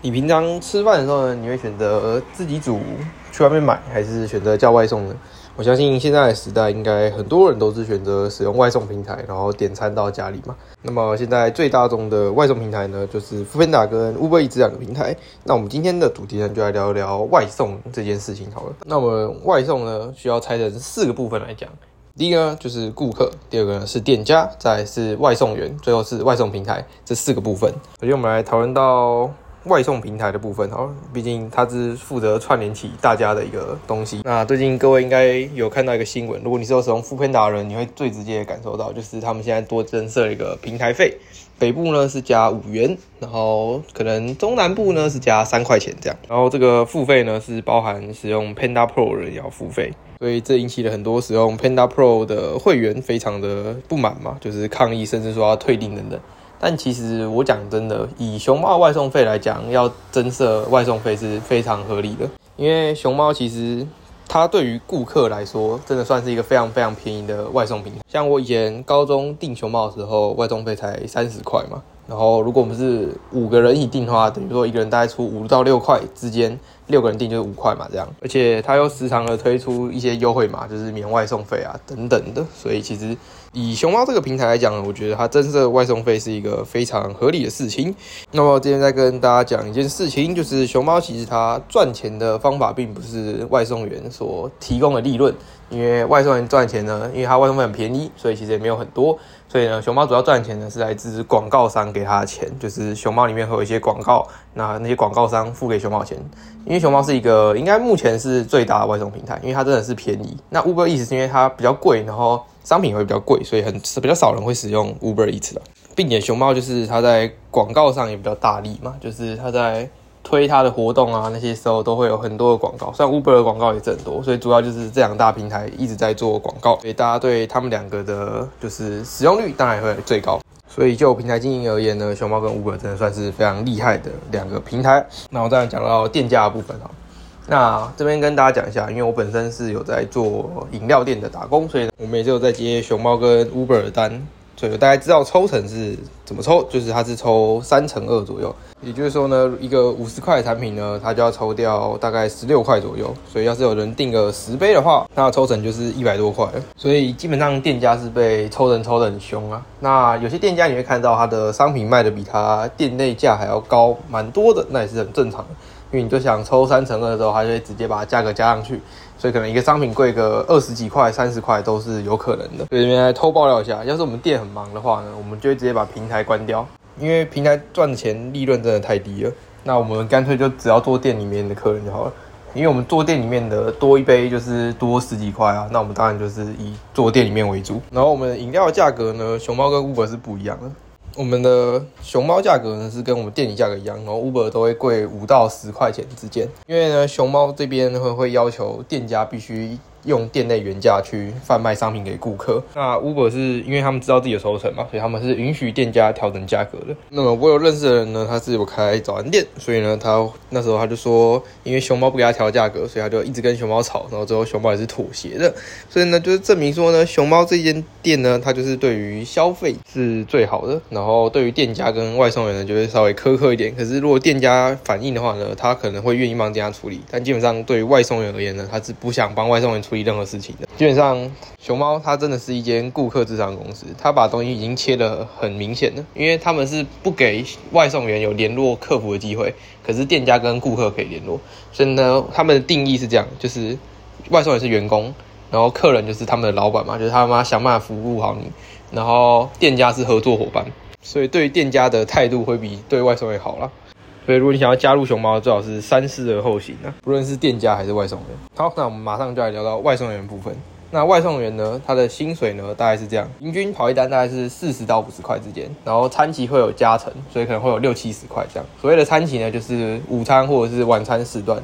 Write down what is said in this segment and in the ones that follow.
你平常吃饭的时候呢，你会选择自己煮去外面买，还是选择叫外送呢？我相信现在的时代，应该很多人都是选择使用外送平台，然后点餐到家里嘛。那么现在最大众的外送平台呢，就是 f o o p a n d a 跟 Uber Eats 两个平台。那我们今天的主题呢，就来聊一聊外送这件事情好了。那我们外送呢，需要拆成四个部分来讲。第一个，就是顾客；第二个呢是店家；再是外送员；最后是外送平台。这四个部分，首先我们来讨论到。外送平台的部分，哦，毕竟它是负责串联起大家的一个东西。那最近各位应该有看到一个新闻，如果你是有使用富片达人，你会最直接感受到，就是他们现在多增设一个平台费，北部呢是加五元，然后可能中南部呢是加三块钱这样，然后这个付费呢是包含使用 Panda Pro 的人要付费，所以这引起了很多使用 Panda Pro 的会员非常的不满嘛，就是抗议，甚至说要退订等等。但其实我讲真的，以熊猫外送费来讲，要增设外送费是非常合理的。因为熊猫其实它对于顾客来说，真的算是一个非常非常便宜的外送平台。像我以前高中订熊猫的时候，外送费才三十块嘛。然后如果我们是五个人一起订的话，等于说一个人大概出五到六块之间，六个人订就是五块嘛这样。而且它又时常的推出一些优惠码，就是免外送费啊等等的。所以其实。以熊猫这个平台来讲，我觉得它增设外送费是一个非常合理的事情。那么今天再跟大家讲一件事情，就是熊猫其实它赚钱的方法并不是外送员所提供的利润，因为外送员赚钱呢，因为它外送费很便宜，所以其实也没有很多。所以呢，熊猫主要赚钱呢是来自广告商给他的钱，就是熊猫里面会有一些广告，那那些广告商付给熊猫钱。因为熊猫是一个应该目前是最大的外送平台，因为它真的是便宜。那 Uber 意思是因为它比较贵，然后商品会比较贵，所以很比较少人会使用 Uber Eats 的。并且熊猫就是它在广告上也比较大力嘛，就是它在。推它的活动啊，那些时候都会有很多的广告，虽然 Uber 的广告也是很多，所以主要就是这两大平台一直在做广告，所以大家对他们两个的，就是使用率当然也会最高。所以就平台经营而言呢，熊猫跟 Uber 真的算是非常厉害的两个平台。那我再讲到店家的部分哈，那这边跟大家讲一下，因为我本身是有在做饮料店的打工，所以我们也有在接熊猫跟 Uber 的单。所以大家知道抽成是怎么抽，就是它是抽三乘二左右，也就是说呢，一个五十块的产品呢，它就要抽掉大概十六块左右。所以要是有人订个十杯的话，那抽成就是一百多块。所以基本上店家是被抽成抽得很凶啊。那有些店家你会看到他的商品卖的比他店内价还要高蛮多的，那也是很正常。因为你就想抽三乘二的时候，他就会直接把价格加上去。所以可能一个商品贵个二十几块、三十块都是有可能的。所以这边来偷爆料一下，要是我们店很忙的话呢，我们就会直接把平台关掉，因为平台赚的钱利润真的太低了。那我们干脆就只要做店里面的客人就好了，因为我们做店里面的多一杯就是多十几块啊。那我们当然就是以做店里面为主。然后我们饮料价格呢，熊猫跟 Uber 是不一样的。我们的熊猫价格呢是跟我们店里价格一样，然后 Uber 都会贵五到十块钱之间，因为呢熊猫这边会会要求店家必须。用店内原价去贩卖商品给顾客。那 Uber 是因为他们知道自己的抽成嘛，所以他们是允许店家调整价格的。那么我有认识的人呢，他是有开早餐店，所以呢，他那时候他就说，因为熊猫不给他调价格，所以他就一直跟熊猫吵，然后最后熊猫也是妥协的。所以呢，就是证明说呢，熊猫这间店呢，它就是对于消费是最好的，然后对于店家跟外送员呢，就会稍微苛刻一点。可是如果店家反映的话呢，他可能会愿意帮店家处理。但基本上对于外送员而言呢，他是不想帮外送员处理。任何事情的，基本上熊猫它真的是一间顾客至上公司，它把东西已经切得很明显的，因为他们是不给外送员有联络客服的机会，可是店家跟顾客可以联络，所以呢，他们的定义是这样，就是外送员是员工，然后客人就是他们的老板嘛，就是他妈想办法服务好你，然后店家是合作伙伴，所以对店家的态度会比对外送员好了。所以，如果你想要加入熊猫，最好是三思而后行啊！不论是店家还是外送员。好，那我们马上就来聊到外送员部分。那外送员呢，他的薪水呢，大概是这样：平均跑一单大概是四十到五十块之间，然后餐期会有加成，所以可能会有六七十块这样。所谓的餐期呢，就是午餐或者是晚餐时段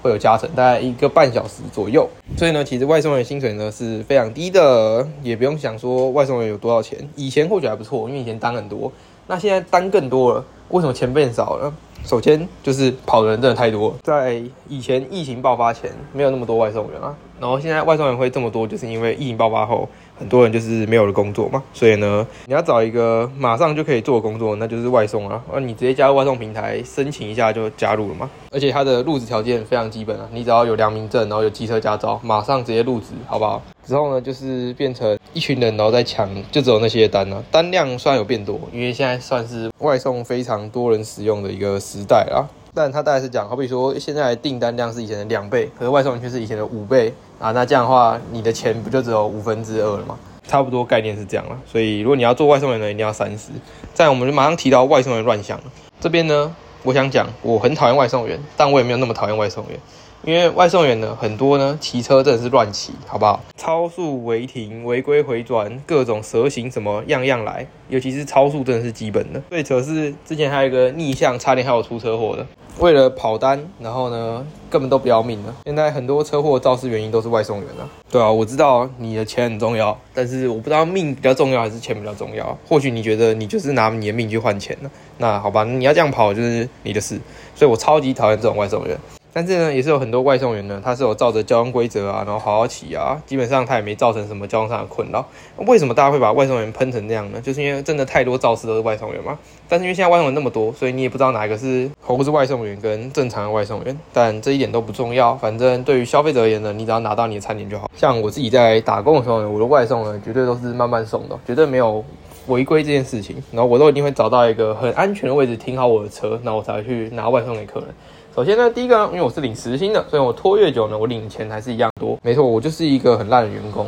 会有加成，大概一个半小时左右。所以呢，其实外送员薪水呢是非常低的，也不用想说外送员有多少钱。以前或许还不错，因为以前单很多，那现在单更多了，为什么钱变少了？首先就是跑的人真的太多，在以前疫情爆发前没有那么多外送员啊，然后现在外送员会这么多，就是因为疫情爆发后很多人就是没有了工作嘛，所以呢，你要找一个马上就可以做工作，那就是外送啊。那你直接加入外送平台，申请一下就加入了嘛。而且它的入职条件非常基本啊，你只要有良民证，然后有机车驾照，马上直接入职，好不好？之后呢，就是变成一群人，然后再抢，就只有那些单了。单量虽然有变多，因为现在算是外送非常多人使用的一个时代啊。但他大概是讲，好比说现在订单量是以前的两倍，可是外送员却是以前的五倍啊，那这样的话，你的钱不就只有五分之二了吗？差不多概念是这样了。所以如果你要做外送员呢，一定要三十。在我们就马上提到外送员乱象这边呢，我想讲，我很讨厌外送员，但我也没有那么讨厌外送员。因为外送员呢，很多呢骑车真的是乱骑，好不好？超速违停、违规回转、各种蛇行，什么样样来。尤其是超速真的是基本的。最扯是之前还有一个逆向，差点还有出车祸的。为了跑单，然后呢根本都不要命了。现在很多车祸肇事原因都是外送员啊。对啊，我知道你的钱很重要，但是我不知道命比较重要还是钱比较重要。或许你觉得你就是拿你的命去换钱了，那好吧，你要这样跑就是你的事。所以我超级讨厌这种外送员。但是呢，也是有很多外送员呢，他是有照着交通规则啊，然后好好骑啊，基本上他也没造成什么交通上的困扰。为什么大家会把外送员喷成这样呢？就是因为真的太多肇事都是外送员嘛。但是因为现在外送员那么多，所以你也不知道哪一个是猴子外送员跟正常的外送员。但这一点都不重要，反正对于消费者而言呢，你只要拿到你的餐点就好。像我自己在打工的时候呢，我的外送呢绝对都是慢慢送的，绝对没有违规这件事情。然后我都一定会找到一个很安全的位置停好我的车，那我才会去拿外送给客人。首先呢，第一个呢，因为我是领时薪的，所以我拖越久呢，我领钱还是一样多。没错，我就是一个很烂的员工。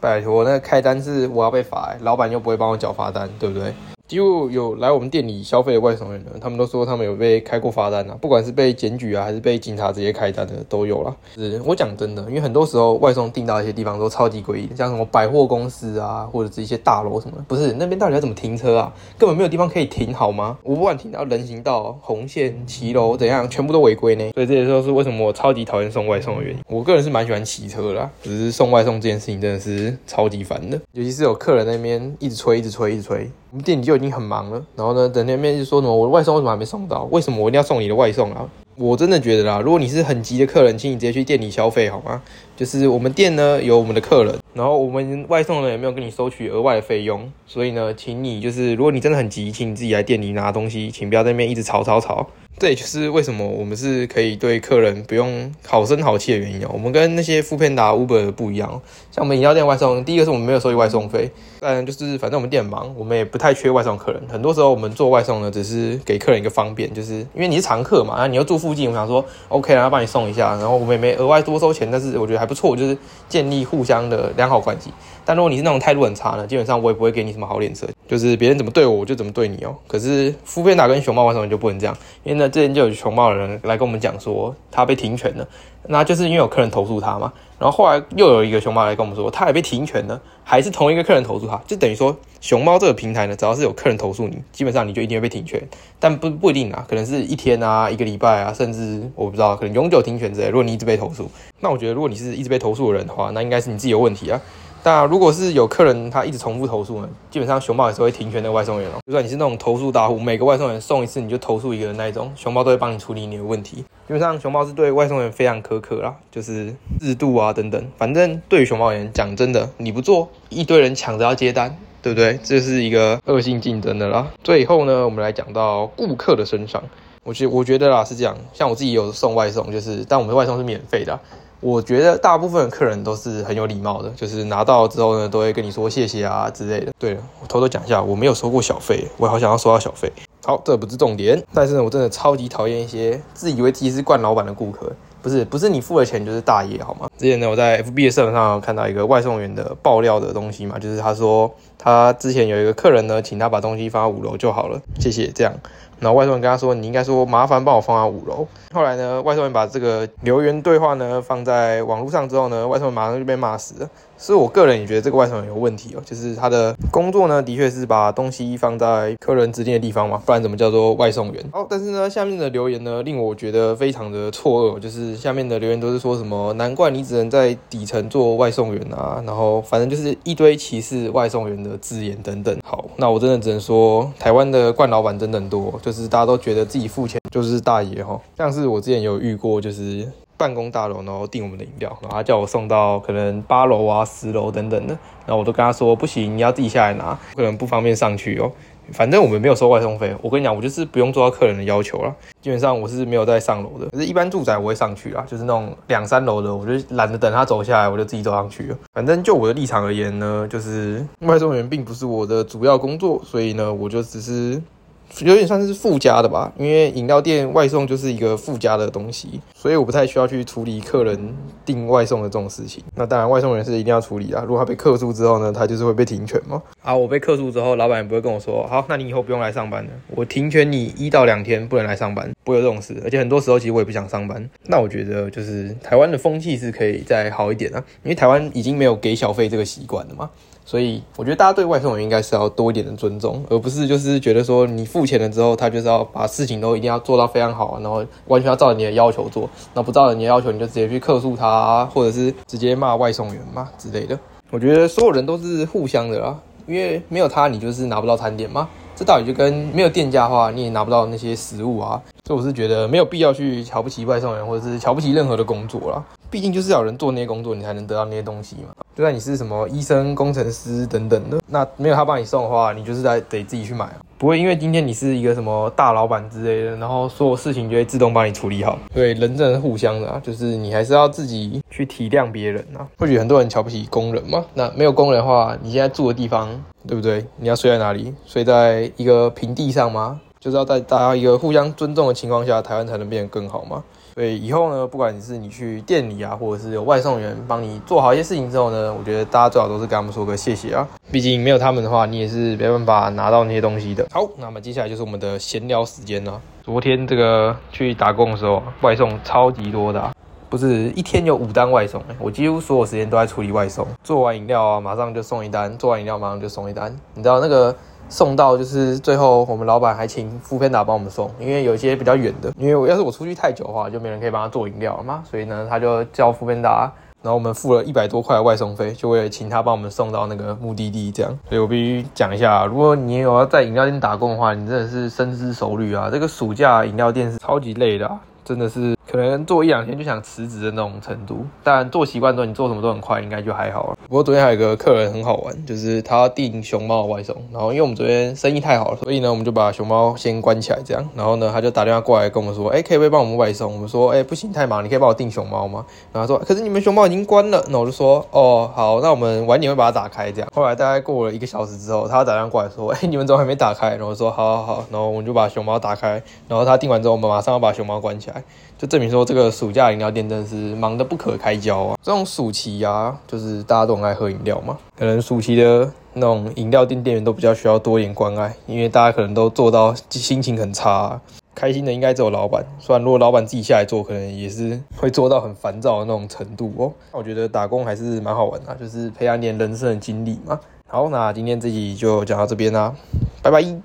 拜托，那开单是我要被罚，老板又不会帮我缴罚单，对不对？几乎有来我们店里消费的外送员呢，他们都说他们有被开过罚单啊，不管是被检举啊，还是被警察直接开单的都有了。是我讲真的，因为很多时候外送订到一些地方都超级诡异，像什么百货公司啊，或者是一些大楼什么，不是那边到底要怎么停车啊？根本没有地方可以停好吗？我不管停到人行道、红线、骑楼怎样，全部都违规呢。所以这些都是为什么我超级讨厌送外送的原因。我个人是蛮喜欢骑车的，只是送外送这件事情真的是超级烦的，尤其是有客人那边一直催、一直催、一直催。我们店里就已经很忙了，然后呢，等那面就说什么我的外送为什么还没送到？为什么我一定要送你的外送啊？我真的觉得啦，如果你是很急的客人，请你直接去店里消费好吗？就是我们店呢有我们的客人，然后我们外送呢也没有跟你收取额外的费用，所以呢，请你就是如果你真的很急，请你自己来店里拿东西，请不要在那边一直吵吵吵。这也就是为什么我们是可以对客人不用好声好气的原因哦。我们跟那些富片达、Uber 不一样，像我们饮料店外送，第一个是我们没有收取外送费，但就是反正我们店很忙，我们也不太缺外送客人。很多时候我们做外送呢，只是给客人一个方便，就是因为你是常客嘛，然后你又住附近，我想说 OK 然后帮你送一下，然后我们也没额外多收钱，但是我觉得还不错，就是建立互相的良好关系。但如果你是那种态度很差呢，基本上我也不会给你什么好脸色，就是别人怎么对我，我就怎么对你哦。可是富片达跟熊猫为什么就不能这样，因为呢，之前就有熊猫的人来跟我们讲说他被停权了，那就是因为有客人投诉他嘛。然后后来又有一个熊猫来跟我们说，他也被停权了，还是同一个客人投诉他，就等于说熊猫这个平台呢，只要是有客人投诉你，基本上你就一定会被停权，但不不一定啊，可能是一天啊，一个礼拜啊，甚至我不知道，可能永久停权之类。如果你一直被投诉，那我觉得如果你是一直被投诉的人的话，那应该是你自己有问题啊。那如果是有客人他一直重复投诉呢，基本上熊猫也是会停权那个外送员哦。就算你是那种投诉大户，每个外送员送一次你就投诉一个人那一种，熊猫都会帮你处理你的问题。基本上熊猫是对外送员非常苛刻啦，就是制度啊等等。反正对于熊猫而言，讲真的，你不做，一堆人抢着要接单，对不对？这是一个恶性竞争的啦。最后呢，我们来讲到顾客的身上，我觉我觉得啦是这样，像我自己有送外送，就是但我们的外送是免费的。我觉得大部分客人都是很有礼貌的，就是拿到之后呢，都会跟你说谢谢啊之类的。对了，我偷偷讲一下，我没有收过小费，我好想要收到小费。好，这不是重点，但是呢，我真的超级讨厌一些自以为自己是惯老板的顾客，不是不是你付了钱就是大爷好吗？之前呢，我在 FB 的社团上看到一个外送员的爆料的东西嘛，就是他说他之前有一个客人呢，请他把东西放到五楼就好了，谢谢这样。然后外送员跟他说：“你应该说麻烦帮我放到五楼。”后来呢，外送员把这个留言对话呢放在网络上之后呢，外送员马上就被骂死了。是我个人也觉得这个外送员有问题哦，就是他的工作呢，的确是把东西放在客人指定的地方嘛，不然怎么叫做外送员？好，但是呢，下面的留言呢，令我觉得非常的错愕，就是下面的留言都是说什么，难怪你只能在底层做外送员啊，然后反正就是一堆歧视外送员的字眼等等。好，那我真的只能说，台湾的惯老板真的很多，就是大家都觉得自己付钱就是大爷哈，像是我之前有遇过，就是。办公大楼，然后订我们的饮料，然后他叫我送到可能八楼啊、十楼等等的，然后我都跟他说不行，你要自己下来拿，可能不方便上去哦。反正我们没有收外送费，我跟你讲，我就是不用做到客人的要求了。基本上我是没有在上楼的，可是一般住宅我会上去啦，就是那种两三楼的，我就懒得等他走下来，我就自己走上去了。反正就我的立场而言呢，就是外送员并不是我的主要工作，所以呢，我就只是。有点算是附加的吧，因为饮料店外送就是一个附加的东西，所以我不太需要去处理客人订外送的这种事情。那当然，外送员是一定要处理啊。如果他被客诉之后呢，他就是会被停权嘛。啊，我被客诉之后，老板也不会跟我说，好，那你以后不用来上班了，我停权你一到两天不能来上班，不会有这种事。而且很多时候其实我也不想上班。那我觉得就是台湾的风气是可以再好一点啊，因为台湾已经没有给小费这个习惯了嘛。所以我觉得大家对外送员应该是要多一点的尊重，而不是就是觉得说你付钱了之后，他就是要把事情都一定要做到非常好，然后完全要照着你的要求做，那不照着你的要求，你就直接去客诉他，或者是直接骂外送员嘛之类的。我觉得所有人都是互相的啦，因为没有他，你就是拿不到餐点嘛。这道理就跟没有店家的话，你也拿不到那些食物啊。所以我是觉得没有必要去瞧不起外送员，或者是瞧不起任何的工作啦。毕竟就是要人做那些工作，你才能得到那些东西嘛。就算你是什么医生、工程师等等的，那没有他帮你送的话，你就是在得自己去买。不会因为今天你是一个什么大老板之类的，然后所有事情就会自动帮你处理好。对，人真的是互相的啊，就是你还是要自己去体谅别人啊。或许很多人瞧不起工人嘛，那没有工人的话，你现在住的地方，对不对？你要睡在哪里？睡在一个平地上吗？就是要在大家一个互相尊重的情况下，台湾才能变得更好嘛。所以以后呢，不管你是你去店里啊，或者是有外送员帮你做好一些事情之后呢，我觉得大家最好都是跟他们说个谢谢啊。毕竟没有他们的话，你也是没办法拿到那些东西的。好，那么接下来就是我们的闲聊时间了。昨天这个去打工的时候，外送超级多的，不是一天有五单外送，我几乎所有时间都在处理外送。做完饮料啊，马上就送一单；做完饮料，马上就送一单。你知道那个？送到就是最后，我们老板还请富片达帮我们送，因为有一些比较远的，因为我要是我出去太久的话，就没人可以帮他做饮料了嘛，所以呢，他就叫富片达，然后我们付了一百多块外送费，就为了请他帮我们送到那个目的地，这样。所以我必须讲一下，如果你有要在饮料店打工的话，你真的是深思熟虑啊，这个暑假饮料店是超级累的。真的是可能做一两天就想辞职的那种程度，但做习惯之后，你做什么都很快，应该就还好了。不过昨天还有一个客人很好玩，就是他订熊猫外送，然后因为我们昨天生意太好了，所以呢我们就把熊猫先关起来这样，然后呢他就打电话过来跟我们说，哎，可不可以帮我们外送？我们说，哎，不行，太忙，你可以帮我订熊猫吗？然后他说，可是你们熊猫已经关了。那我就说，哦，好，那我们晚点会把它打开这样。后来大概过了一个小时之后，他打电话过来说，哎，你们怎么还没打开？然后说，好好好，然后我们就把熊猫打开，然后他订完之后，我们马上要把熊猫关起来。就证明说，这个暑假饮料店真的是忙得不可开交啊！这种暑期啊，就是大家都很爱喝饮料嘛，可能暑期的那种饮料店店员都比较需要多一点关爱，因为大家可能都做到心情很差，开心的应该只有老板。虽然如果老板自己下来做，可能也是会做到很烦躁的那种程度哦。那我觉得打工还是蛮好玩的，就是培养点人生的经历嘛。好，那今天这集就讲到这边啦，拜拜。